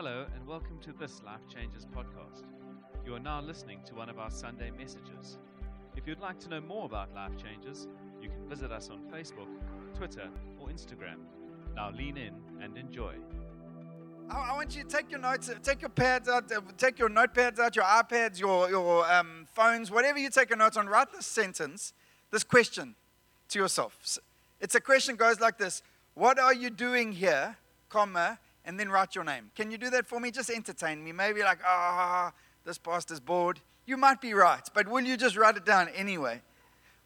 Hello, and welcome to this Life Changes podcast. You are now listening to one of our Sunday messages. If you'd like to know more about Life Changes, you can visit us on Facebook, Twitter, or Instagram. Now lean in and enjoy. I, want you to take your notes, take your pads out, uh, take your notepads out, your iPads, your, your um, phones, whatever you take your notes on. Write this sentence, this question to yourself. It's a question goes like this: What are you doing here, comma, and then write your name. Can you do that for me? Just entertain me. Maybe like, ah, this pastor's bored. You might be right, but will you just write it down anyway?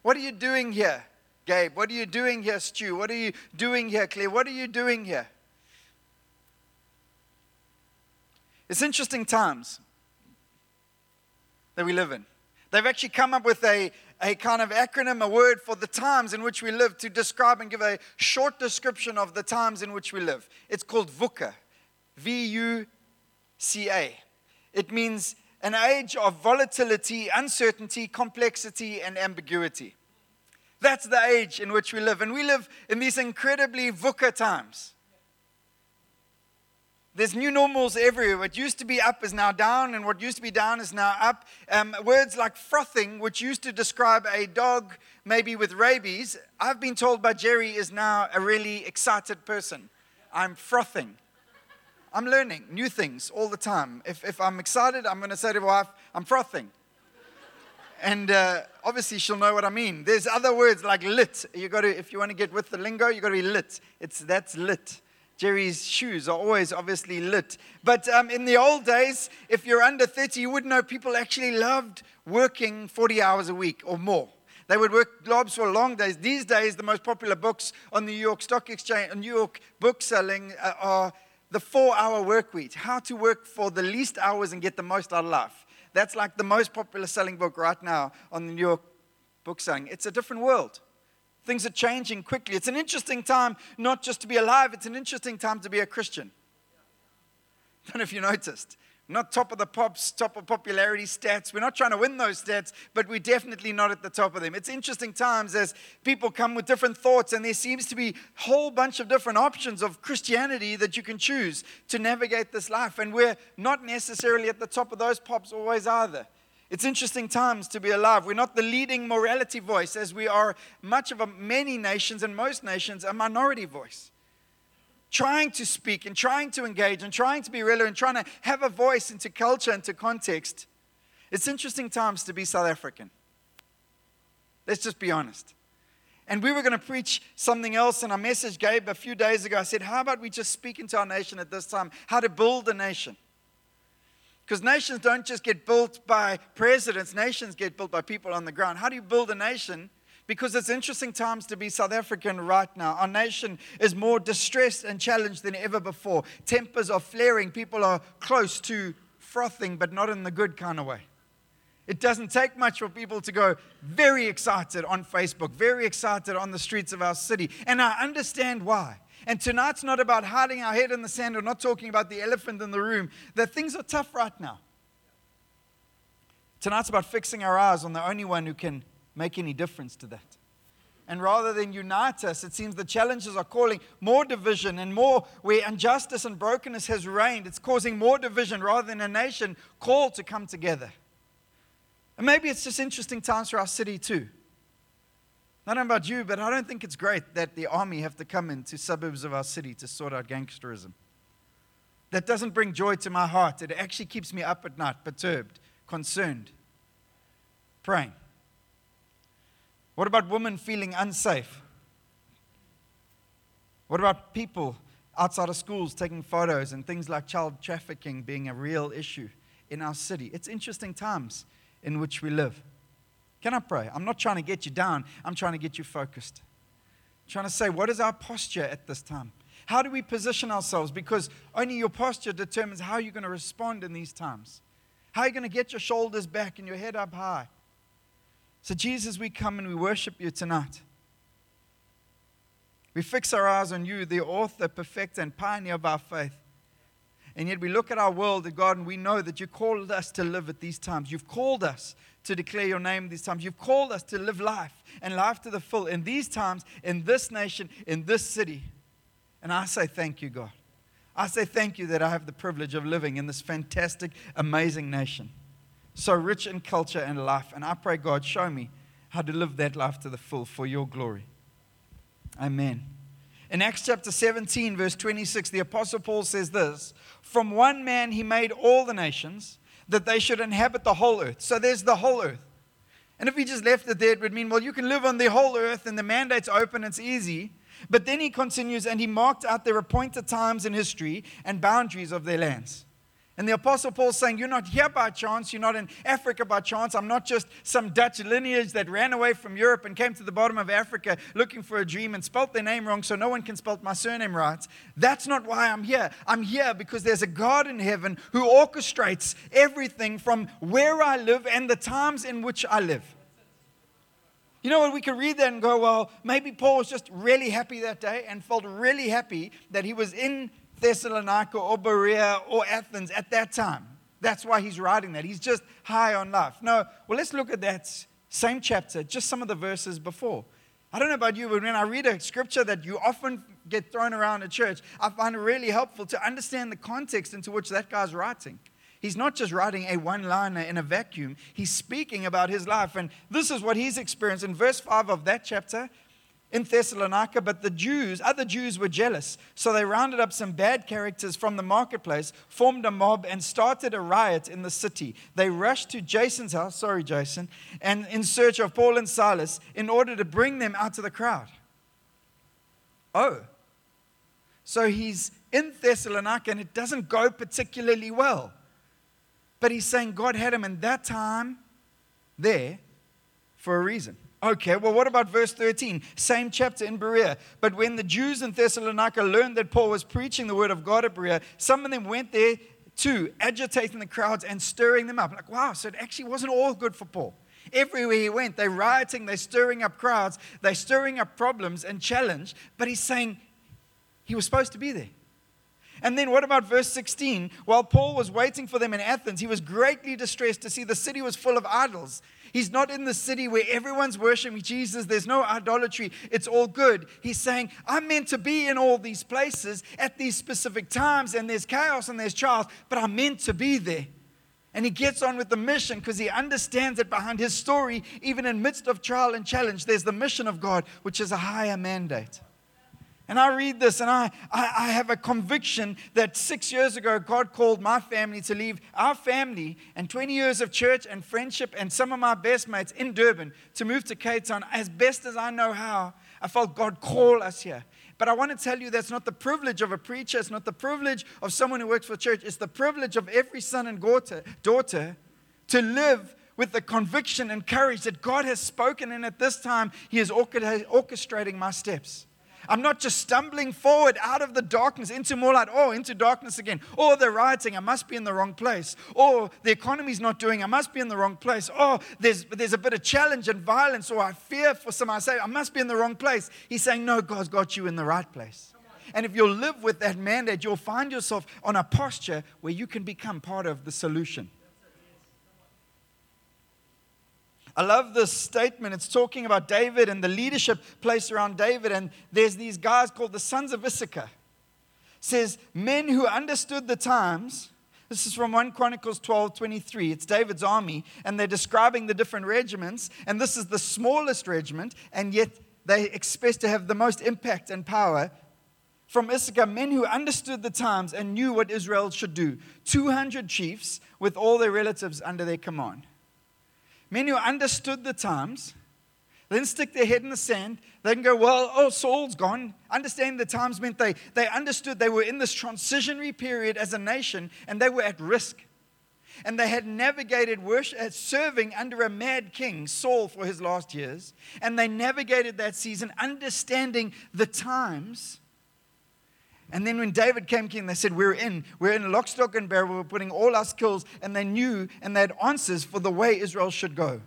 What are you doing here, Gabe? What are you doing here, Stu? What are you doing here, Claire? What are you doing here? It's interesting times that we live in. They've actually come up with a, a kind of acronym, a word for the times in which we live to describe and give a short description of the times in which we live. It's called VUCA, V U C A. It means an age of volatility, uncertainty, complexity, and ambiguity. That's the age in which we live. And we live in these incredibly VUCA times. There's new normals everywhere. What used to be up is now down, and what used to be down is now up. Um, words like frothing, which used to describe a dog maybe with rabies, I've been told by Jerry is now a really excited person. I'm frothing. I'm learning new things all the time. If, if I'm excited, I'm going to say to my wife, I'm frothing. And uh, obviously, she'll know what I mean. There's other words like lit. You got to, if you want to get with the lingo, you got to be lit. It's that's lit. Jerry's shoes are always obviously lit. But um, in the old days, if you're under 30, you would know people actually loved working 40 hours a week or more. They would work jobs for long days. These days, the most popular books on the New York Stock Exchange, New York book selling, uh, are the four hour work week How to work for the least hours and get the most out of life. That's like the most popular selling book right now on the New York book selling. It's a different world. Things are changing quickly. It's an interesting time not just to be alive, it's an interesting time to be a Christian. I don't know if you noticed. Not top of the pops, top of popularity stats. We're not trying to win those stats, but we're definitely not at the top of them. It's interesting times as people come with different thoughts, and there seems to be a whole bunch of different options of Christianity that you can choose to navigate this life. And we're not necessarily at the top of those pops always either. It's interesting times to be alive. We're not the leading morality voice, as we are much of a, many nations and most nations a minority voice. Trying to speak and trying to engage and trying to be relevant, and trying to have a voice into culture into context. It's interesting times to be South African. Let's just be honest. And we were going to preach something else, and our message gave a few days ago. I said, How about we just speak into our nation at this time? How to build a nation. Because nations don't just get built by presidents, nations get built by people on the ground. How do you build a nation? Because it's interesting times to be South African right now. Our nation is more distressed and challenged than ever before. Tempers are flaring. People are close to frothing, but not in the good kind of way. It doesn't take much for people to go very excited on Facebook, very excited on the streets of our city. And I understand why. And tonight's not about hiding our head in the sand or not talking about the elephant in the room, that things are tough right now. Tonight's about fixing our eyes on the only one who can make any difference to that. And rather than unite us, it seems the challenges are calling more division and more where injustice and brokenness has reigned. It's causing more division rather than a nation called to come together. And maybe it's just interesting times for our city too. I don't know about you, but I don't think it's great that the army have to come into suburbs of our city to sort out gangsterism. That doesn't bring joy to my heart. It actually keeps me up at night, perturbed, concerned, praying. What about women feeling unsafe? What about people outside of schools taking photos and things like child trafficking being a real issue in our city? It's interesting times in which we live. Can I pray? I'm not trying to get you down, I'm trying to get you focused. I'm trying to say, what is our posture at this time? How do we position ourselves? Because only your posture determines how you're going to respond in these times. How are you going to get your shoulders back and your head up high? So, Jesus, we come and we worship you tonight. We fix our eyes on you, the author, perfecter, and pioneer of our faith. And yet we look at our world, God, and we know that you called us to live at these times. You've called us to declare your name these times. You've called us to live life and life to the full in these times, in this nation, in this city. And I say thank you, God. I say thank you that I have the privilege of living in this fantastic, amazing nation, so rich in culture and life. And I pray, God, show me how to live that life to the full for your glory. Amen. In Acts chapter 17, verse 26, the Apostle Paul says this From one man he made all the nations that they should inhabit the whole earth. So there's the whole earth. And if we just left it there, it would mean, well, you can live on the whole earth and the mandate's open, it's easy. But then he continues and he marked out their appointed times in history and boundaries of their lands. And the Apostle Paul's saying, You're not here by chance. You're not in Africa by chance. I'm not just some Dutch lineage that ran away from Europe and came to the bottom of Africa looking for a dream and spelt their name wrong so no one can spell my surname right. That's not why I'm here. I'm here because there's a God in heaven who orchestrates everything from where I live and the times in which I live. You know what? We could read that and go, well, maybe Paul was just really happy that day and felt really happy that he was in Thessalonica or Berea or Athens at that time. That's why he's writing that. He's just high on life. No, well, let's look at that same chapter, just some of the verses before. I don't know about you, but when I read a scripture that you often get thrown around in church, I find it really helpful to understand the context into which that guy's writing. He's not just writing a one liner in a vacuum, he's speaking about his life. And this is what he's experienced. In verse 5 of that chapter, in Thessalonica, but the Jews, other Jews were jealous. So they rounded up some bad characters from the marketplace, formed a mob, and started a riot in the city. They rushed to Jason's house, sorry, Jason, and in search of Paul and Silas in order to bring them out to the crowd. Oh, so he's in Thessalonica and it doesn't go particularly well. But he's saying God had him in that time there for a reason. Okay, well, what about verse 13? Same chapter in Berea. But when the Jews in Thessalonica learned that Paul was preaching the word of God at Berea, some of them went there too, agitating the crowds and stirring them up. Like, wow, so it actually wasn't all good for Paul. Everywhere he went, they're rioting, they're stirring up crowds, they're stirring up problems and challenge. But he's saying he was supposed to be there. And then what about verse 16? While Paul was waiting for them in Athens, he was greatly distressed to see the city was full of idols. He's not in the city where everyone's worshiping Jesus. There's no idolatry. It's all good. He's saying, I'm meant to be in all these places at these specific times, and there's chaos and there's trials, but I'm meant to be there. And he gets on with the mission because he understands that behind his story, even in midst of trial and challenge, there's the mission of God, which is a higher mandate. And I read this and I, I, I, have a conviction that six years ago, God called my family to leave our family and 20 years of church and friendship and some of my best mates in Durban to move to Cape Town as best as I know how. I felt God call us here. But I want to tell you that's not the privilege of a preacher, it's not the privilege of someone who works for church, it's the privilege of every son and daughter, daughter to live with the conviction and courage that God has spoken, and at this time, He is orchestrating my steps. I'm not just stumbling forward out of the darkness into more light, oh, into darkness again. Or they're rioting, I must be in the wrong place. Or the economy's not doing, I must be in the wrong place. Oh, there's, there's a bit of challenge and violence, or I fear for some. I say, I must be in the wrong place. He's saying, No, God's got you in the right place. And if you'll live with that mandate, you'll find yourself on a posture where you can become part of the solution. I love this statement. It's talking about David and the leadership placed around David. And there's these guys called the sons of Issachar. It says, men who understood the times. This is from 1 Chronicles 12 23. It's David's army, and they're describing the different regiments. And this is the smallest regiment, and yet they expect to have the most impact and power. From Issachar, men who understood the times and knew what Israel should do. 200 chiefs with all their relatives under their command men who understood the times, didn't stick their head in the sand. They didn't go, well, oh, Saul's gone. Understanding the times meant they, they understood they were in this transitionary period as a nation and they were at risk. And they had navigated worship, uh, serving under a mad king, Saul, for his last years. And they navigated that season understanding the times and then when David came king, they said, We're in. We're in lock, stock, and barrel. We're putting all our skills. And they knew and they had answers for the way Israel should go.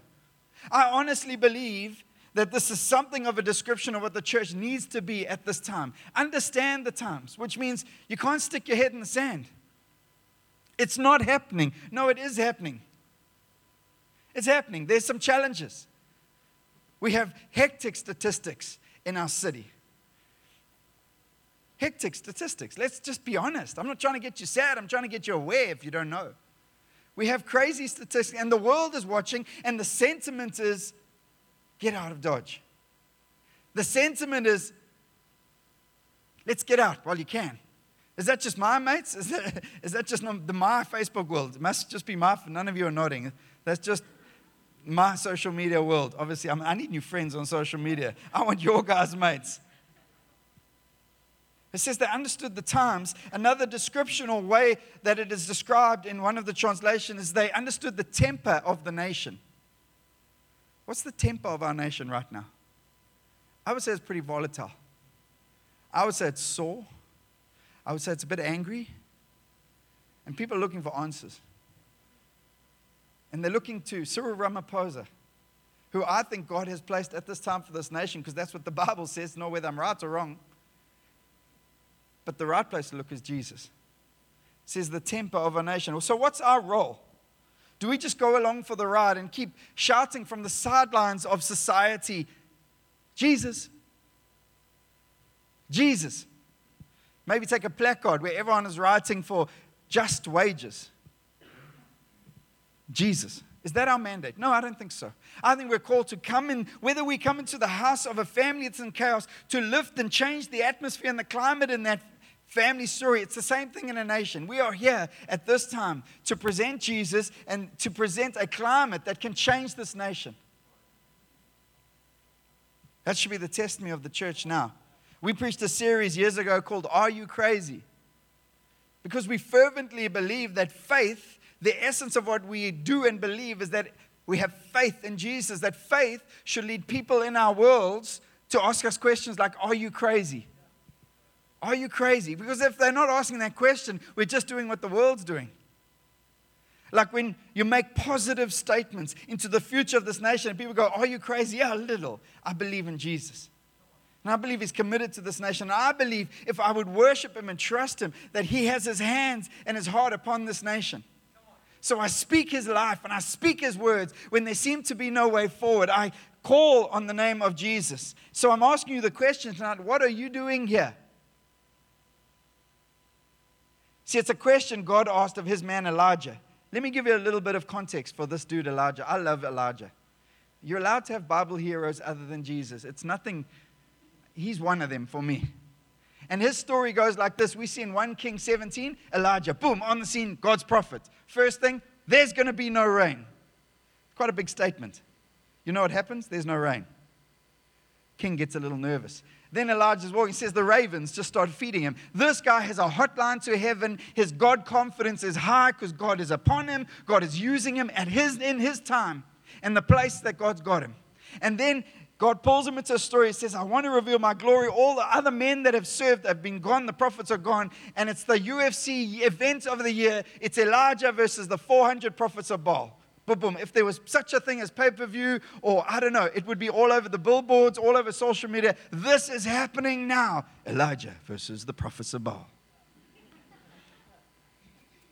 I honestly believe that this is something of a description of what the church needs to be at this time. Understand the times, which means you can't stick your head in the sand. It's not happening. No, it is happening. It's happening. There's some challenges. We have hectic statistics in our city. Hectic statistics. Let's just be honest. I'm not trying to get you sad, I'm trying to get you aware if you don't know. We have crazy statistics, and the world is watching, and the sentiment is get out of Dodge. The sentiment is let's get out while you can. Is that just my mates? Is that, is that just the my Facebook world? It must just be my, none of you are nodding. That's just my social media world. Obviously, I'm, i need new friends on social media. I want your guys' mates. It says they understood the times. Another description or way that it is described in one of the translations is they understood the temper of the nation. What's the temper of our nation right now? I would say it's pretty volatile. I would say it's sore. I would say it's a bit angry. And people are looking for answers. And they're looking to Cyril Ramaphosa, who I think God has placed at this time for this nation, because that's what the Bible says, know whether I'm right or wrong. But the right place to look is Jesus. It says the temper of a nation. So, what's our role? Do we just go along for the ride and keep shouting from the sidelines of society, Jesus? Jesus. Maybe take a placard where everyone is writing for just wages. Jesus. Is that our mandate? No, I don't think so. I think we're called to come in, whether we come into the house of a family that's in chaos, to lift and change the atmosphere and the climate in that family story. It's the same thing in a nation. We are here at this time to present Jesus and to present a climate that can change this nation. That should be the testimony of the church now. We preached a series years ago called Are You Crazy? Because we fervently believe that faith, the essence of what we do and believe, is that we have faith in Jesus, that faith should lead people in our worlds to ask us questions like, Are you crazy? Are you crazy? Because if they're not asking that question, we're just doing what the world's doing. Like when you make positive statements into the future of this nation, and people go, Are you crazy? Yeah, a little. I believe in Jesus. And I believe he's committed to this nation. I believe if I would worship him and trust him, that he has his hands and his heart upon this nation. So I speak his life and I speak his words when there seem to be no way forward. I call on the name of Jesus. So I'm asking you the question tonight what are you doing here? See, it's a question God asked of his man Elijah. Let me give you a little bit of context for this dude, Elijah. I love Elijah. You're allowed to have Bible heroes other than Jesus. It's nothing he's one of them for me. And his story goes like this We see in 1 King 17, Elijah, boom, on the scene, God's prophet. First thing, there's going to be no rain. Quite a big statement. You know what happens? There's no rain. King gets a little nervous. Then Elijah's walking, says the ravens just start feeding him. This guy has a hotline to heaven. His God confidence is high because God is upon him. God is using him at his, in his time and the place that God's got him. And then God pulls him into a story. He says, I want to reveal my glory. All the other men that have served have been gone. The prophets are gone. And it's the UFC event of the year. It's Elijah versus the 400 prophets of Baal. Boom, boom. If there was such a thing as pay per view, or I don't know, it would be all over the billboards, all over social media. This is happening now. Elijah versus the prophets of Baal.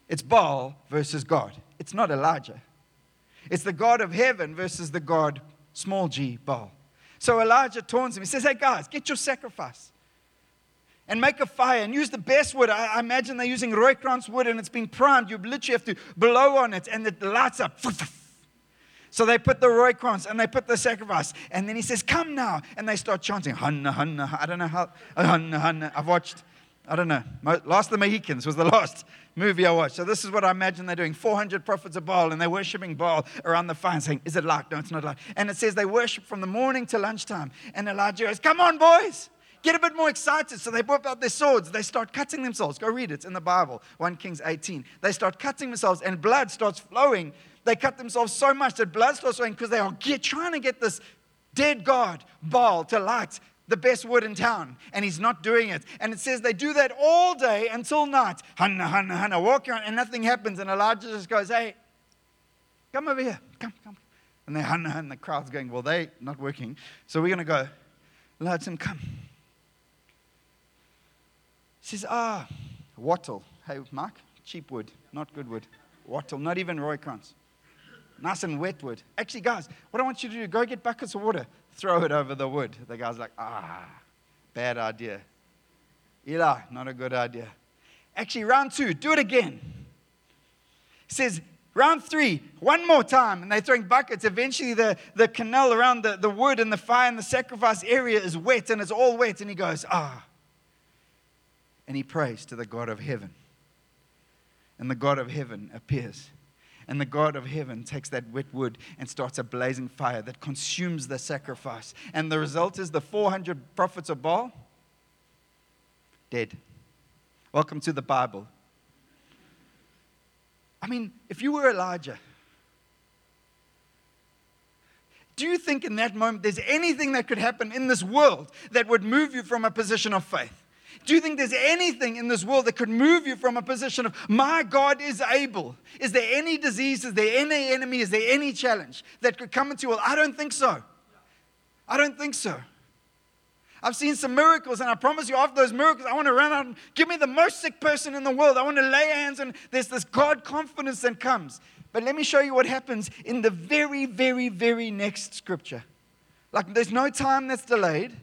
It's Baal versus God. It's not Elijah. It's the God of heaven versus the God, small g, Baal. So Elijah taunts him. He says, Hey, guys, get your sacrifice and make a fire and use the best wood. I, I imagine they're using Rooikrans wood and it's been primed. You literally have to blow on it and it lights up. So they put the Rooikrans and they put the sacrifice. And then he says, Come now. And they start chanting, Hanna, Hanna. I don't know how. Uh, Hanna, Hanna. I've watched, I don't know. Last of the Mohicans was the last movie I watched. So this is what I imagine they're doing 400 prophets of Baal, and they're worshiping Baal around the fire, saying, Is it light? No, it's not light. And it says they worship from the morning to lunchtime. And Elijah goes, Come on, boys. Get a bit more excited. So they whip out their swords. They start cutting themselves. Go read it it's in the Bible, 1 Kings 18. They start cutting themselves, and blood starts flowing. They cut themselves so much that blood starts flowing because they are get, trying to get this dead God, Baal, to light the best wood in town, and he's not doing it. And it says they do that all day until night. Hanna, Hanna, Hanna, walking around, and nothing happens. And Elijah just goes, Hey, come over here. Come, come. And they Hanna, and the crowd's going, Well, they not working. So we're going to go. Elijah Come. Says, Ah, wattle. Hey, Mark, cheap wood, not good wood. Wattle, not even Roy Rooikrans. Nice and wet wood. Actually, guys, what I want you to do, go get buckets of water throw it over the wood. The guy's like, ah, bad idea. Eli, not a good idea. Actually, round two, do it again. He says, round three, one more time. And they're throwing buckets. Eventually, the, the canal around the, the wood and the fire and the sacrifice area is wet and it's all wet. And he goes, ah. And he prays to the God of heaven. And the God of heaven appears. And the God of heaven takes that wet wood and starts a blazing fire that consumes the sacrifice. And the result is the 400 prophets of Baal dead. Welcome to the Bible. I mean, if you were Elijah, do you think in that moment there's anything that could happen in this world that would move you from a position of faith? Do you think there's anything in this world that could move you from a position of, my God is able? Is there any disease? Is there any enemy? Is there any challenge that could come into you? Well, I don't think so. I don't think so. I've seen some miracles, and I promise you, after those miracles, I want to run out and give me the most sick person in the world. I want to lay hands, and there's this God confidence that comes. But let me show you what happens in the very, very, very next scripture. Like, there's no time that's delayed.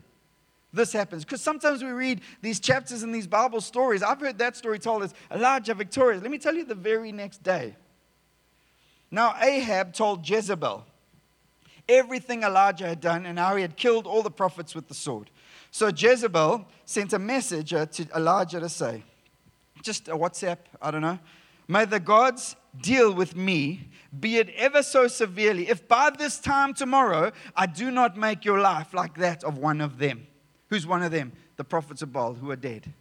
This happens. Because sometimes we read these chapters in these Bible stories. I've heard that story told as Elijah victorious. Let me tell you the very next day. Now, Ahab told Jezebel everything Elijah had done and how he had killed all the prophets with the sword. So Jezebel sent a message uh, to Elijah to say, just a WhatsApp, I don't know. May the gods deal with me, be it ever so severely, if by this time tomorrow I do not make your life like that of one of them. Who's one of them? The prophets of Baal who are dead.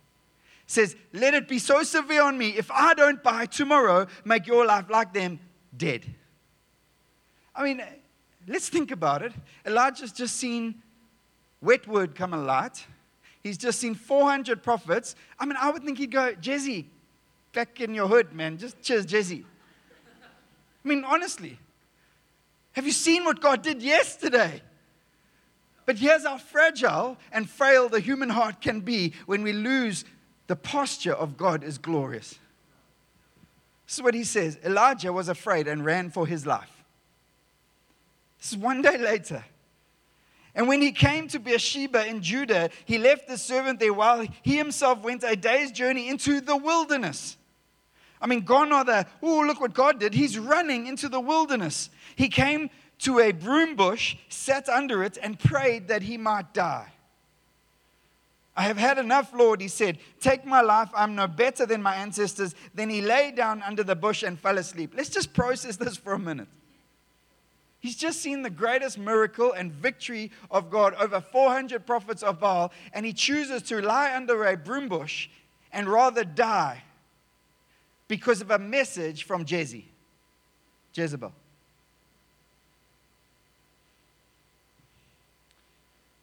Says, Let it be so severe on me if I don't by tomorrow make your life like them dead. I mean, let's think about it. Elijah's just seen wet word come alight. He's just seen 400 prophets. I mean, I would think he'd go, Jesse, back in your hood, man. Just cheers, Jesse. I mean, honestly, have you seen what God did yesterday? But here's how fragile and frail the human heart can be when we lose the posture of God is glorious. This is what he says Elijah was afraid and ran for his life. This is one day later. And when he came to Beersheba in Judah, he left the servant there while he himself went a day's journey into the wilderness. I mean, gone are the, oh, look what God did. He's running into the wilderness. He came to a broom bush, sat under it, and prayed that he might die. I have had enough, Lord, he said. Take my life. I'm no better than my ancestors. Then he lay down under the bush and fell asleep. Let's just process this for a minute. He's just seen the greatest miracle and victory of God over 400 prophets of Baal, and he chooses to lie under a broom bush and rather die because of a message from Jeze, Jezebel.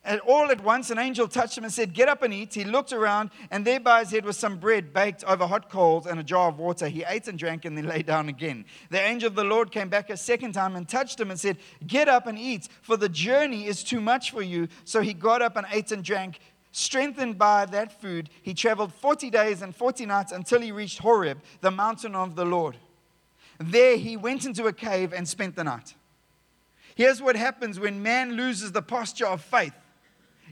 And all at once, an angel touched him and said, Get up and eat. He looked around, and there by his head was some bread baked over hot coals and a jar of water. He ate and drank and then lay down again. The angel of the Lord came back a second time and touched him and said, Get up and eat, for the journey is too much for you. So he got up and ate and drank. Strengthened by that food, he traveled 40 days and 40 nights until he reached Horeb, the mountain of the Lord. There he went into a cave and spent the night. Here's what happens when man loses the posture of faith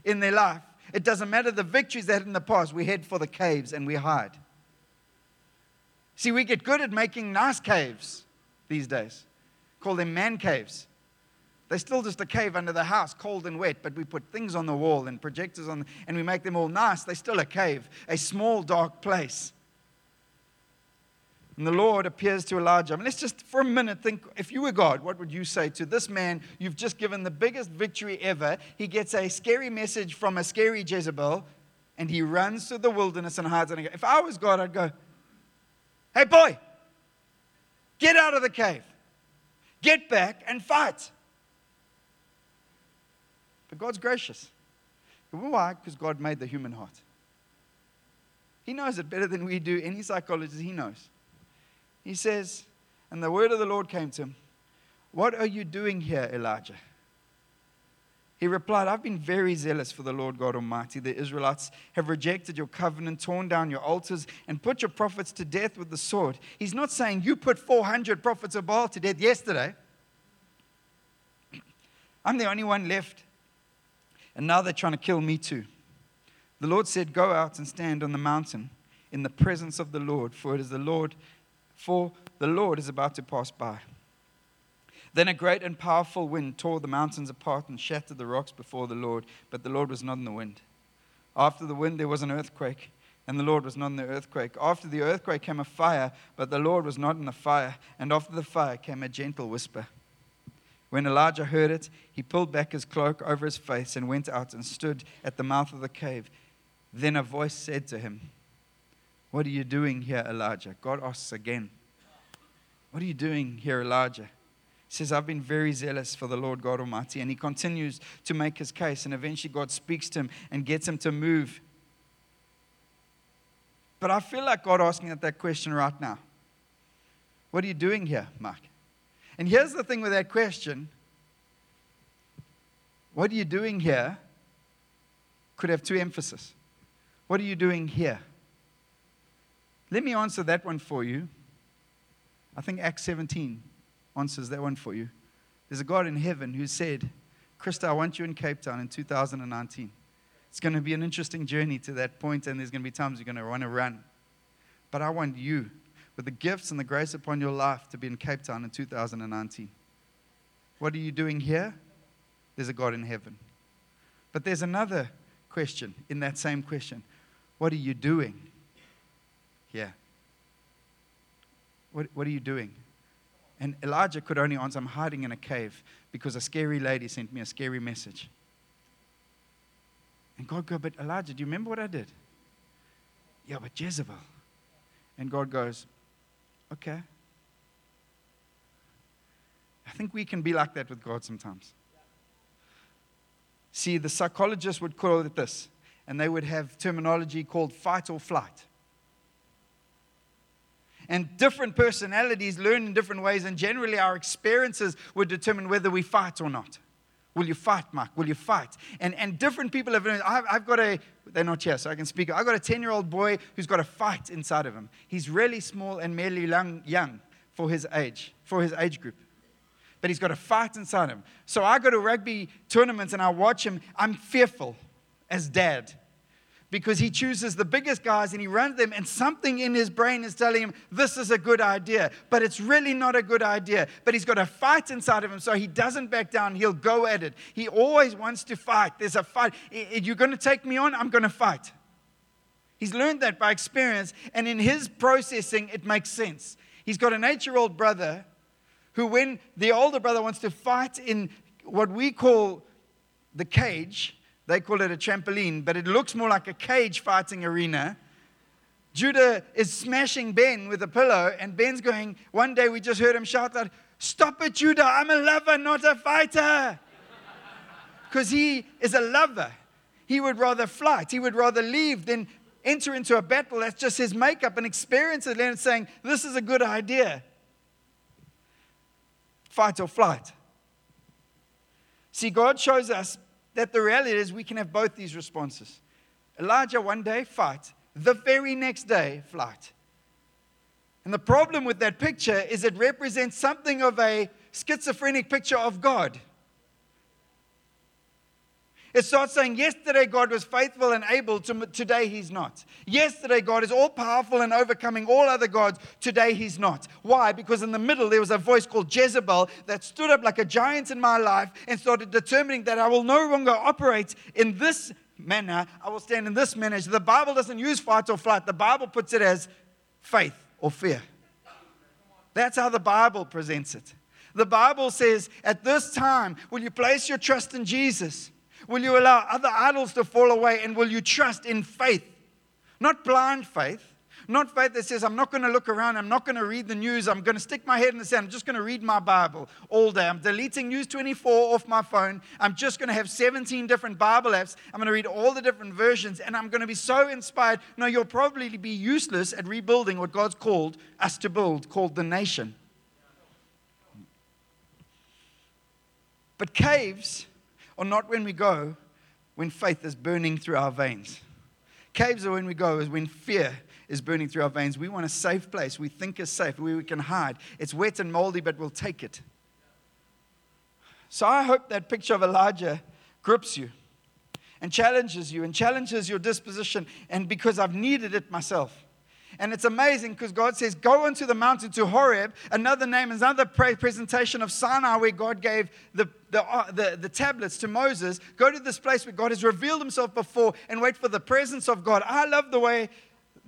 in their life. It doesn't matter the victories they had in the past, we head for the caves and we hide. See, we get good at making nice caves these days. Call them man caves. They're still just a cave under the house, cold and wet, but we put things on the wall and projectors on, and we make them all nice. They're still a cave, a small, dark place. And the Lord appears to Elijah. I mean, let's just for a minute think if you were God, what would you say to this man you've just given the biggest victory ever? He gets a scary message from a scary Jezebel and he runs to the wilderness and hides. And if I was God, I'd go, Hey, boy, get out of the cave, get back and fight. But God's gracious. Why? Because God made the human heart. He knows it better than we do. Any psychologist, he knows. He says, and the word of the Lord came to him, What are you doing here, Elijah? He replied, I've been very zealous for the Lord God Almighty. The Israelites have rejected your covenant, torn down your altars, and put your prophets to death with the sword. He's not saying you put 400 prophets of Baal to death yesterday. I'm the only one left. And now they're trying to kill me too. The Lord said, Go out and stand on the mountain in the presence of the Lord, for it is the Lord, for the Lord is about to pass by. Then a great and powerful wind tore the mountains apart and shattered the rocks before the Lord, but the Lord was not in the wind. After the wind, there was an earthquake, and the Lord was not in the earthquake. After the earthquake came a fire, but the Lord was not in the fire. And after the fire came a gentle whisper. When Elijah heard it, he pulled back his cloak over his face and went out and stood at the mouth of the cave. Then a voice said to him, What are you doing here, Elijah? God asks again, What are you doing here, Elijah? He says, I've been very zealous for the Lord God Almighty. And he continues to make his case. And eventually, God speaks to him and gets him to move. But I feel like God asking at that question right now What are you doing here, Mike? And here's the thing with that question What are you doing here? could have two emphasis. What are you doing here? Let me answer that one for you. I think Acts 17 answers that one for you. There's a God in heaven who said, Krista, I want you in Cape Town in 2019. It's going to be an interesting journey to that point, and there's going to be times you're going to want to run. But I want you, with the gifts and the grace upon your life, to be in Cape Town in 2019. What are you doing here? There's a God in heaven. But there's another question in that same question What are you doing here? What, what are you doing? And Elijah could only answer, I'm hiding in a cave because a scary lady sent me a scary message. And God goes, But Elijah, do you remember what I did? Yeah, but Jezebel. And God goes, Okay. I think we can be like that with God sometimes. See, the psychologists would call it this, and they would have terminology called fight or flight. And different personalities learn in different ways, and generally our experiences would determine whether we fight or not. Will you fight, Mark? Will you fight? And, and different people have learned. I've, I've got a, they're not here, so I can speak. I've got a 10 year old boy who's got a fight inside of him. He's really small and merely young, young for his age, for his age group. But he's got a fight inside him. So I go to rugby tournaments and I watch him. I'm fearful as dad because he chooses the biggest guys and he runs them, and something in his brain is telling him this is a good idea, but it's really not a good idea. But he's got a fight inside of him, so he doesn't back down. He'll go at it. He always wants to fight. There's a fight. You're going to take me on? I'm going to fight. He's learned that by experience, and in his processing, it makes sense. He's got an eight year old brother who, when the older brother wants to fight in what we call the cage, they call it a trampoline, but it looks more like a cage fighting arena. Judah is smashing Ben with a pillow, and Ben's going, one day we just heard him shout out, Stop it, Judah, I'm a lover, not a fighter. Because he is a lover. He would rather fight, he would rather leave than enter into a battle. That's just his makeup and experience. And saying, This is a good idea. Fight or flight. See, God shows us that the reality is we can have both these responses. Elijah, one day, fight. The very next day, flight. And the problem with that picture is it represents something of a schizophrenic picture of God. It starts saying, Yesterday God was faithful and able, to, today He's not. Yesterday God is all powerful and overcoming all other gods, today He's not. Why? Because in the middle there was a voice called Jezebel that stood up like a giant in my life and started determining that I will no longer operate in this manner, I will stand in this manner. The Bible doesn't use fight or flight, the Bible puts it as faith or fear. That's how the Bible presents it. The Bible says, At this time, will you place your trust in Jesus? Will you allow other idols to fall away? And will you trust in faith? Not blind faith. Not faith that says, I'm not going to look around, I'm not going to read the news, I'm going to stick my head in the sand, I'm just going to read my Bible all day. I'm deleting News 24 off my phone. I'm just going to have 17 different Bible apps. I'm going to read all the different versions, and I'm going to be so inspired. No, you'll probably be useless at rebuilding what God's called us to build, called the nation. But caves or not when we go when faith is burning through our veins. Caves are when we go is when fear is burning through our veins. We want a safe place. We think is safe, where we can hide. It's wet and moldy, but we'll take it. So I hope that picture of Elijah grips you. and challenges you and challenges your disposition, and because I've needed it myself. And it's amazing because God says, Go into the mountain to Horeb, another name, another presentation of Sinai where God gave the, the, uh, the, the, tablets to Moses. Go to this place where God has revealed himself before and wait for the presence of God. I love the way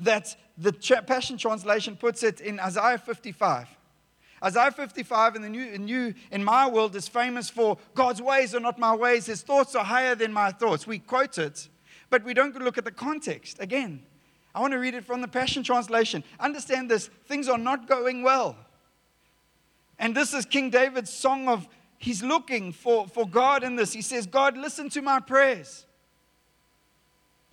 that the Passion Translation puts it in Isaiah 55. Isaiah 55 in the new, in new in my world is famous for God's ways are not my ways, his thoughts are higher than my thoughts. We quote it, but we don't look at the context. Again, I want to read it from the Passion Translation. Understand this things are not going well. And this is King David's song of he's looking for, for God in this. He says, God, listen to my prayers.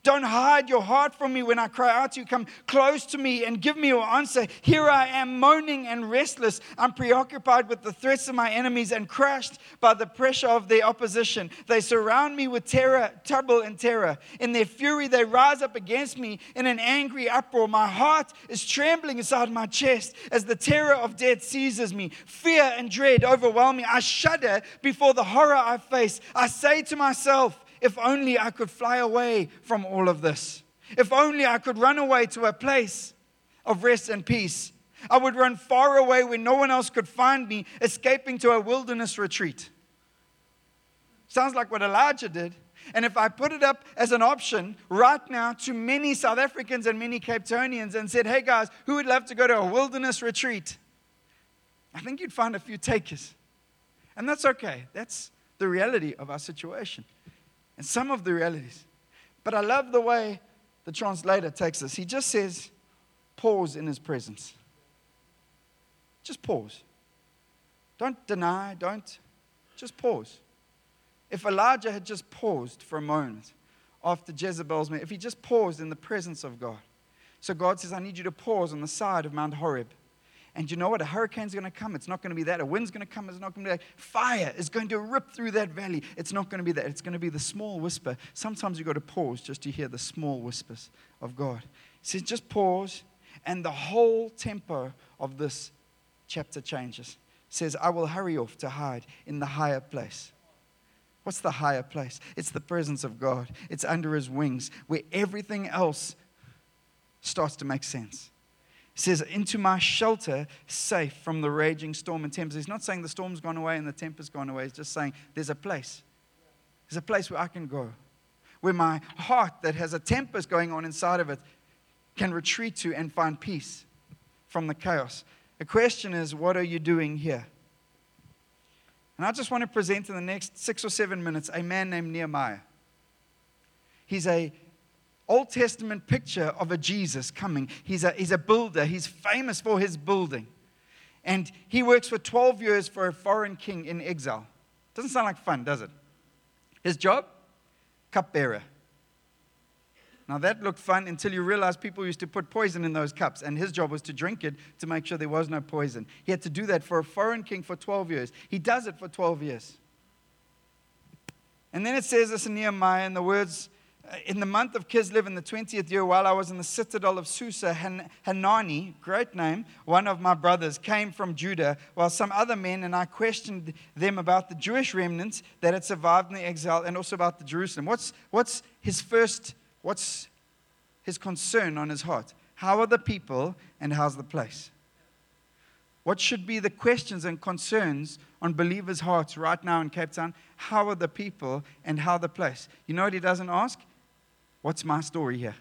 Don't hide your heart from me when I cry out to you. Come close to me and give me your answer. Here I am, moaning and restless. I'm preoccupied with the threats of my enemies and crushed by the pressure of their opposition. They surround me with terror, trouble, and terror. In their fury, they rise up against me in an angry uproar. My heart is trembling inside my chest as the terror of death seizes me. Fear and dread overwhelm me. I shudder before the horror I face. I say to myself, if only I could fly away from all of this. If only I could run away to a place of rest and peace. I would run far away where no one else could find me, escaping to a wilderness retreat. Sounds like what Elijah did. And if I put it up as an option right now to many South Africans and many Cape Townians and said, hey guys, who would love to go to a wilderness retreat? I think you'd find a few takers. And that's okay. That's the reality of our situation and some of the realities. But I love the way the translator takes us. He just says, pause in his presence. Just pause. Don't deny, don't, just pause. If Elijah had just paused for a moment after Jezebel's, meeting, if he just paused in the presence of God. So God says, I need you to pause on the side of Mount Horeb and you know what? A hurricane's going to come. It's not going to be that. A wind's going to come. It's not going to be that. Fire is going to rip through that valley. It's not going to be that. It's going to be the small whisper. Sometimes you've got to pause just to hear the small whispers of God. He says, just pause, and the whole tempo of this chapter changes. says, I will hurry off to hide in the higher place. What's the higher place? It's the presence of God. It's under his wings where everything else starts to make sense. Says, Into my shelter, safe from the raging storm and tempest. He's not saying the storm's gone away and the tempest's gone away. He's just saying there's a place. There's a place where I can go, where my heart that has a tempest going on inside of it can retreat to and find peace from the chaos. The question is, what are you doing here? And I just want to present in the next six or seven minutes a man named Nehemiah. He's a Old Testament picture of a Jesus coming. He's a, he's a builder, he's famous for his building. And he works for 12 years for a foreign king in exile. Doesn't sound like fun, does it? His job? Cupbearer. Now that looked fun until you realize people used to put poison in those cups, and his job was to drink it to make sure there was no poison. He had to do that for a foreign king for 12 years. He does it for 12 years. And then it says this in Nehemiah, in the words Uh, in the month of Kislev in the 20th year, while I was in the citadel of Susa, Han- Hanani, great name, one of my brothers, came from Judah, while some other men and I questioned them about the Jewish remnants that had survived in the exile and also about the Jerusalem. What's, what's his first, what's his concern on his heart? How are the people and how's the place? What should be the questions and concerns on believers' hearts right now in Cape Town? How are the people and how the place? You know what he doesn't ask? What's my story here?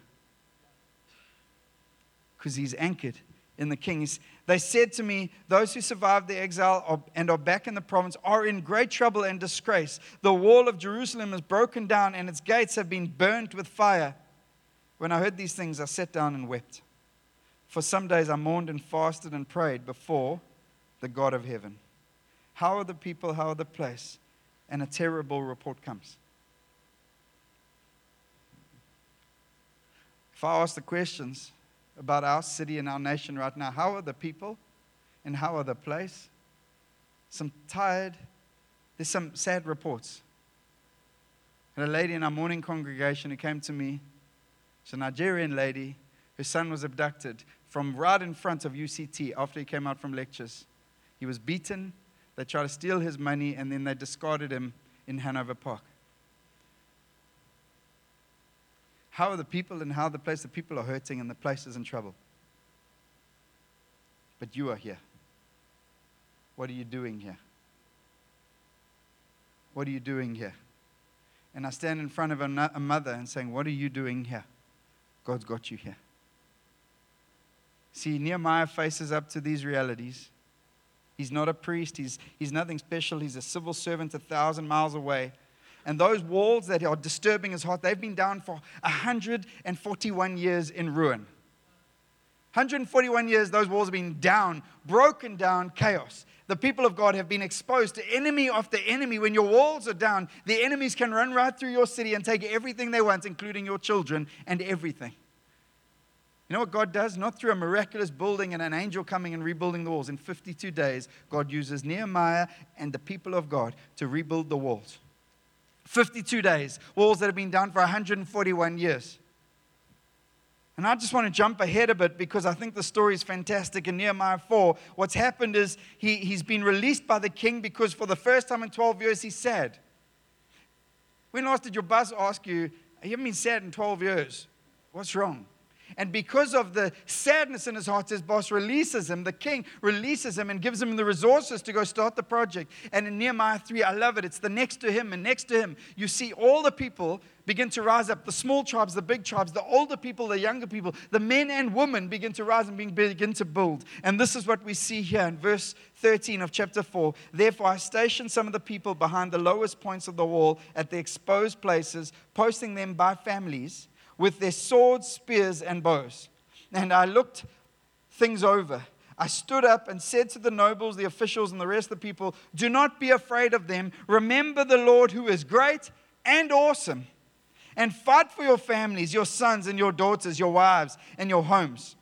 Because he's anchored in the king. They said to me, Those who survived the exile and are back in the province are in great trouble and disgrace. The wall of Jerusalem is broken down and its gates have been burnt with fire. When I heard these things, I sat down and wept. For some days I mourned and fasted and prayed before the God of heaven. How are the people? How are the place? And a terrible report comes. If I ask the questions about our city and our nation right now, how are the people and how are the place? Some tired, there's some sad reports. And a lady in our morning congregation who came to me, she's a Nigerian lady, her son was abducted from right in front of UCT after he came out from lectures. He was beaten, they tried to steal his money, and then they discarded him in Hanover Park. How are the people and how the place? The people are hurting and the place is in trouble. But you are here. What are you doing here? What are you doing here? And I stand in front of a, a mother and saying, What are you doing here? God's got you here. See, Nehemiah faces up to these realities. He's not a priest, he's, he's nothing special. He's a civil servant a thousand miles away. And those walls that are disturbing his heart, they've been down for 141 years in ruin. 141 years, those walls have been down, broken down, chaos. The people of God have been exposed to enemy after enemy. When your walls are down, the enemies can run right through your city and take everything they want, including your children and everything. You know what God does? Not through a miraculous building and an angel coming and rebuilding the walls. In 52 days, God uses Nehemiah and the people of God to rebuild the walls. 52 days, walls that have been down for 141 years. And I just want to jump ahead a bit because I think the story is fantastic in Nehemiah 4. What's happened is he, he's been released by the king because for the first time in 12 years he's sad. When last did your boss ask you, You haven't been sad in 12 years? What's wrong? And because of the sadness in his heart, his boss releases him. The king releases him and gives him the resources to go start the project. And in Nehemiah 3, I love it. It's the next to him, and next to him, you see all the people begin to rise up the small tribes, the big tribes, the older people, the younger people, the men and women begin to rise and begin to build. And this is what we see here in verse 13 of chapter 4. Therefore, I stationed some of the people behind the lowest points of the wall at the exposed places, posting them by families with their swords, spears, and bows. And I looked things over. I stood up and said to the nobles, the officials, and the rest of the people, Do not be afraid of them. Remember the Lord who is great and awesome. And fight for your families, your sons and your daughters, your wives and your homes.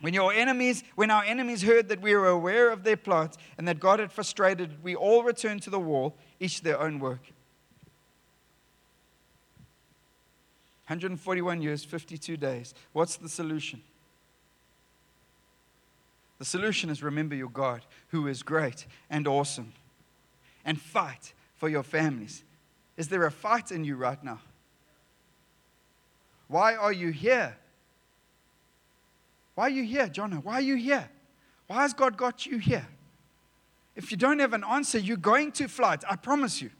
When your enemies, when our enemies heard that we were aware of their plots and that God had frustrated, we all returned to the wall, each their own work. 141 years, 52 days. What's the solution? The solution is remember your God, who is great and awesome, and fight for your families. Is there a fight in you right now? Why are you here? Why are you here, Jonah? Why are you here? Why has God got you here? If you don't have an answer, you're going to flight, I promise you.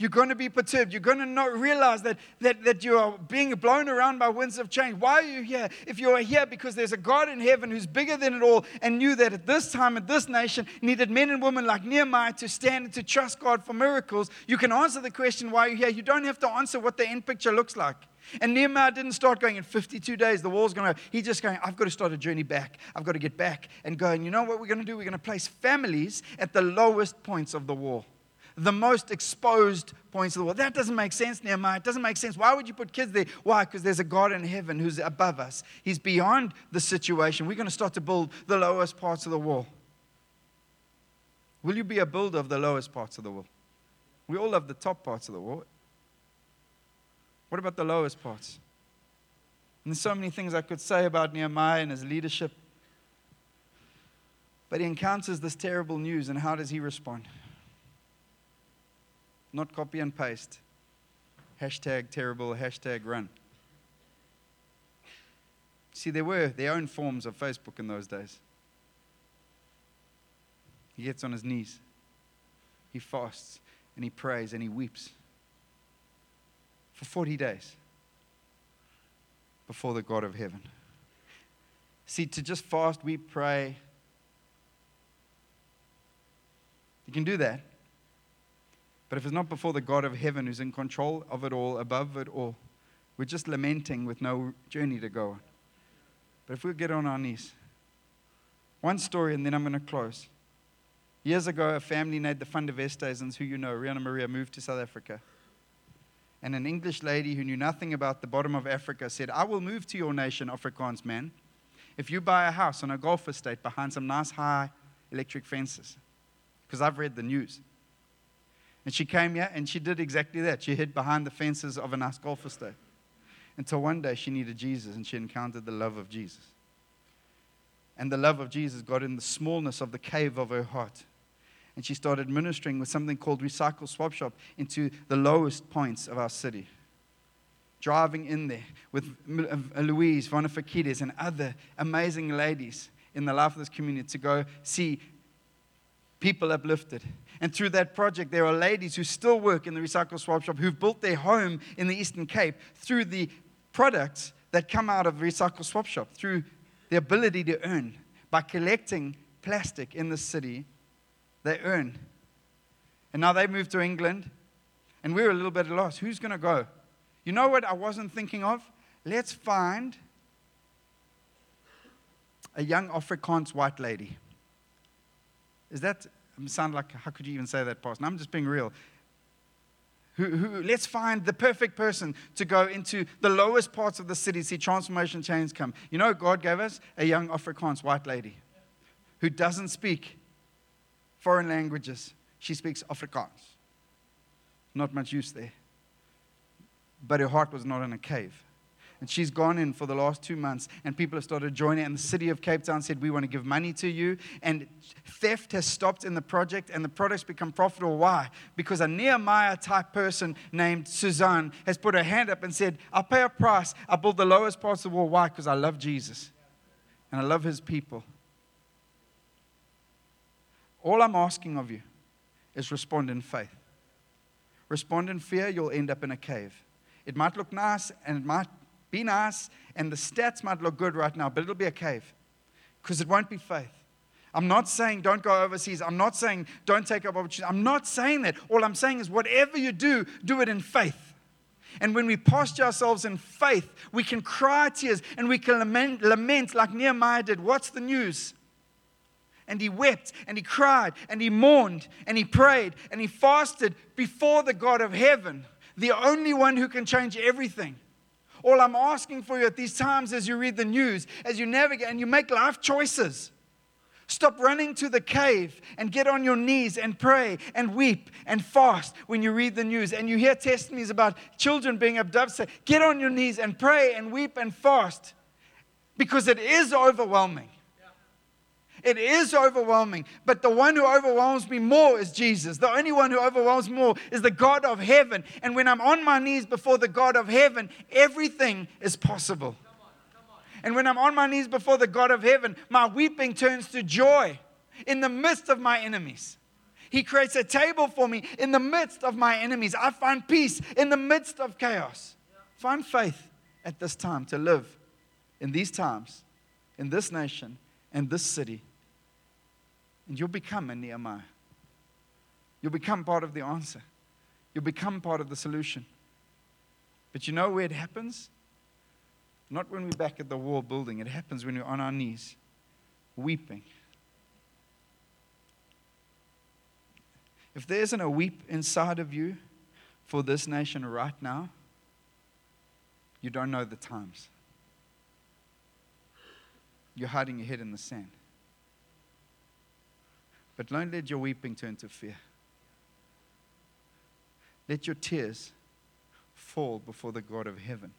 You're going to be perturbed. You're going to not realize that, that, that you are being blown around by winds of change. Why are you here? If you are here because there's a God in heaven who's bigger than it all and knew that at this time, at this nation, needed men and women like Nehemiah to stand and to trust God for miracles, you can answer the question, why are you here? You don't have to answer what the end picture looks like. And Nehemiah didn't start going in 52 days, the wall's going to, he's just going, I've got to start a journey back. I've got to get back and go. And you know what we're going to do? We're going to place families at the lowest points of the wall the most exposed points of the world. That doesn't make sense, Nehemiah. It doesn't make sense. Why would you put kids there? Why? Because there's a God in heaven who's above us. He's beyond the situation. We're going to start to build the lowest parts of the wall. Will you be a builder of the lowest parts of the wall? We all love the top parts of the wall. What about the lowest parts? And there's so many things I could say about Nehemiah and his leadership. But he encounters this terrible news, and how does he respond? Not copy and paste. Hashtag terrible, hashtag run. See, there were their own forms of Facebook in those days. He gets on his knees, he fasts, and he prays, and he weeps for 40 days before the God of heaven. See, to just fast, weep, pray, you can do that. But if it's not before the God of heaven who's in control of it all, above it all, we're just lamenting with no journey to go on. But if we get on our knees, one story and then I'm going to close. Years ago, a family named the Westhuizens, who you know, Rihanna Maria, moved to South Africa. And an English lady who knew nothing about the bottom of Africa said, I will move to your nation, Afrikaans man, if you buy a house on a golf estate behind some nice high electric fences. Because I've read the news. And she came here and she did exactly that. She hid behind the fences of an nice golf estate. Until one day she needed Jesus and she encountered the love of Jesus. And the love of Jesus got in the smallness of the cave of her heart. And she started ministering with something called Recycle Swap Shop into the lowest points of our city. driving in there with uh, Louise, Vonifakides, and other amazing ladies in the life of this community to go see people uplifted. And through that project, there are ladies who still work in the Recycle Swap Shop who've built their home in the Eastern Cape through the products that come out of Recycle Swap Shop, through the ability to earn. By collecting plastic in the city, they earn. And now they've moved to England, and we're a little bit lost. Who's going to go? You know what I wasn't thinking of? Let's find a young Afrikaans white lady. Is that um, sound like how could you even say that, Pastor? I'm just being real. Who, who, let's find the perfect person to go into the lowest parts of the city, see transformation change come. You know, God gave us a young Afrikaans white lady who doesn't speak foreign languages. She speaks Afrikaans. Not much use there. But her heart was not in a cave. And she's gone in for the last two months, and people have started joining. And the city of Cape Town said, We want to give money to you. And theft has stopped in the project, and the product's become profitable. Why? Because a Nehemiah type person named Suzanne has put her hand up and said, I'll pay a price. I'll build the lowest parts of the. Why? Because I love Jesus and I love his people. All I'm asking of you is respond in faith. Respond in fear, you'll end up in a cave. It might look nice and it might be nice, and the stats might look good right now, but it'll be a cave because it won't be faith. I'm not saying don't go overseas. I'm not saying don't take up opportunities. I'm not saying that. All I'm saying is whatever you do, do it in faith. And when we posture ourselves in faith, we can cry tears and we can lament, lament like Nehemiah did. What's the news? And he wept and he cried and he mourned and he prayed and he fasted before the God of heaven, the only one who can change everything. All I'm asking for you at these times as you read the news, as you navigate and you make life choices. Stop running to the cave and get on your knees and pray and weep and fast when you read the news and you hear testimonies about children being abducted. Get on your knees and pray and weep and fast because it is overwhelming. It is overwhelming, but the one who overwhelms me more is Jesus. The only one who overwhelms more is the God of heaven. And when I'm on my knees before the God of heaven, everything is possible. And when I'm on my knees before the God of heaven, my weeping turns to joy in the midst of my enemies. He creates a table for me in the midst of my enemies. I find peace in the midst of chaos. Find faith at this time to live in these times, in this nation, and this city and you'll become a Nehemiah. You'll become part of the answer. You'll become part of the solution. But you know where it happens? Not when we're back at the wall building, it happens when we're on our knees, weeping. If there isn't a weep inside of you for this nation right now, you don't know the times. You're hiding your head in the sand. But don't let your weeping turn to fear. Let your tears fall before the God of heaven.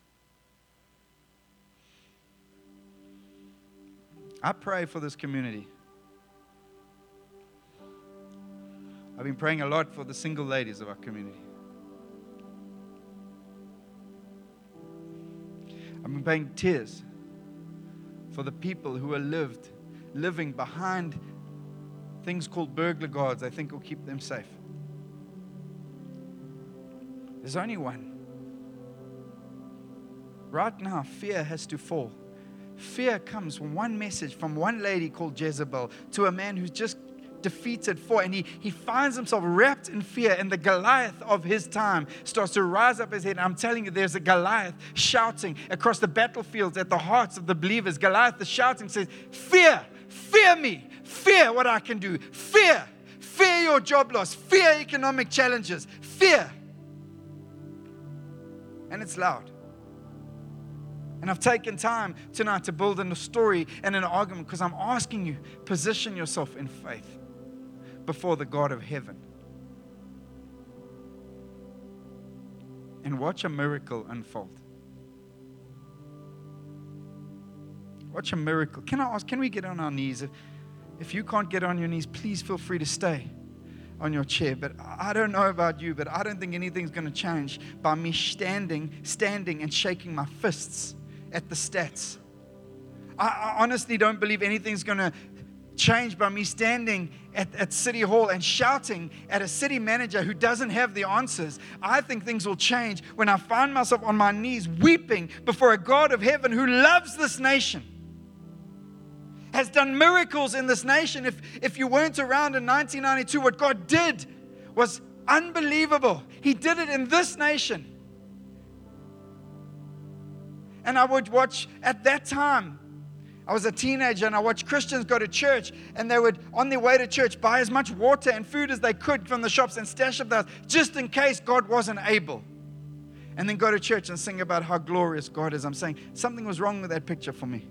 I pray for this community. I've been praying a lot for the single ladies of our community. I've been praying tears for the people who are lived, living behind things called burglar guards, I think will keep them safe. There's only one. Right now, fear has to fall. Fear comes from one message from one lady called Jezebel to a man who's just defeated four, and he, he finds himself wrapped in fear, and the Goliath of his time starts to rise up his head. And I'm telling you, there's a Goliath shouting across the battlefields at the hearts of the believers. Goliath is shouting, says, Fear, fear me, Fear what I can do. Fear. Fear your job loss. Fear economic challenges. Fear. And it's loud. And I've taken time tonight to build in a story and an argument because I'm asking you, position yourself in faith before the God of heaven. And watch a miracle unfold. Watch a miracle. Can I ask, can we get on our knees? If you can't get on your knees, please feel free to stay. on your chair, but I don't know about you, but I don't think anything's going to change by me standing, standing and shaking my fists at the stats. I, I honestly don't believe anything's going to change by me standing at, at City Hall and shouting at a city manager who doesn't have the answers. I think things will change when I find myself on my knees weeping before a God of heaven who loves this nation has done miracles in this nation. If, if you weren't around in 1992, what God did was unbelievable. He did it in this nation. And I would watch at that time. I was a teenager and I watched Christians go to church and they would, on their way to church, buy as much water and food as they could from the shops and stash up the house just in case God wasn't able. And then go to church and sing about how glorious God is. I'm saying something was wrong with that picture for me.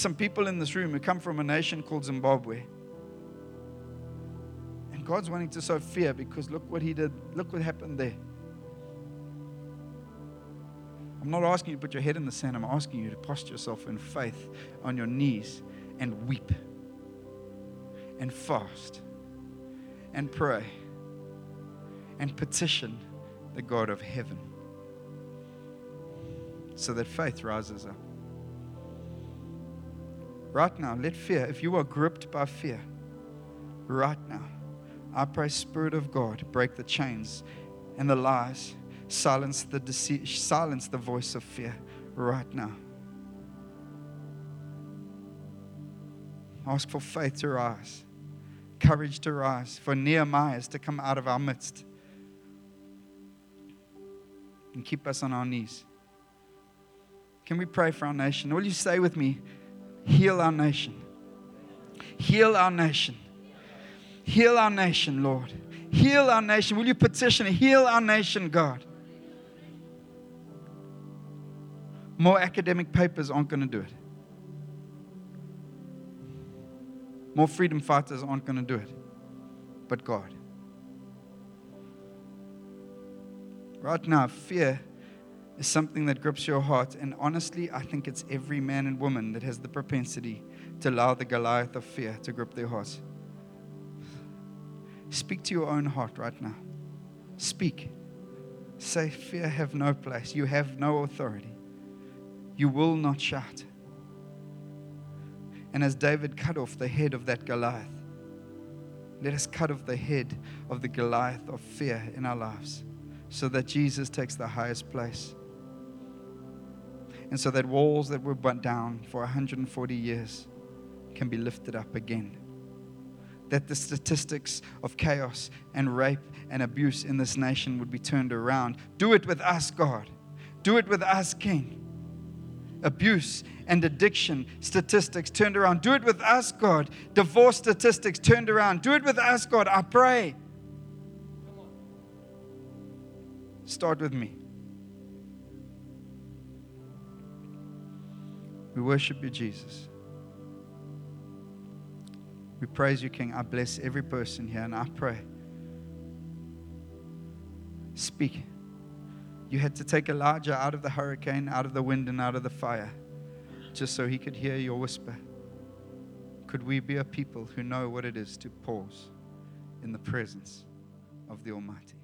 Some people in this room who come from a nation called Zimbabwe. And God's wanting to sow fear because look what He did, look what happened there. I'm not asking you to put your head in the sand, I'm asking you to posture yourself in faith on your knees and weep and fast and pray and petition the God of heaven so that faith rises up. Right now, let fear, if you are gripped by fear, right now, I pray, Spirit of God, break the chains and the lies, silence the deceit, silence the voice of fear right now. Ask for faith to rise, courage to rise, for Nehemiahs to come out of our midst and keep us on our knees. Can we pray for our nation? Will you say with me? Heal our nation. Heal our nation. Heal our nation, Lord. Heal our nation. Will you petition? Heal our nation, God. More academic papers aren't going to do it. More freedom fighters aren't going to do it. But God. Right now, fear is something that grips your heart. And honestly, I think it's every man and woman that has the propensity to allow the Goliath of fear to grip their hearts. Speak to your own heart right now. Speak. Say, Fear have no place. You have no authority. You will not shout. And as David cut off the head of that Goliath, let us cut off the head of the Goliath of fear in our lives so that Jesus takes the highest place. And so that walls that were burnt down for 140 years can be lifted up again. That the statistics of chaos and rape and abuse in this nation would be turned around. Do it with us, God. Do it with us, King. Abuse and addiction statistics turned around. Do it with us, God. Divorce statistics turned around. Do it with us, God. I pray. Start with me. We worship you, Jesus. We praise you, King. I bless every person here and I pray. Speak. You had to take Elijah out of the hurricane, out of the wind, and out of the fire just so he could hear your whisper. Could we be a people who know what it is to pause in the presence of the Almighty?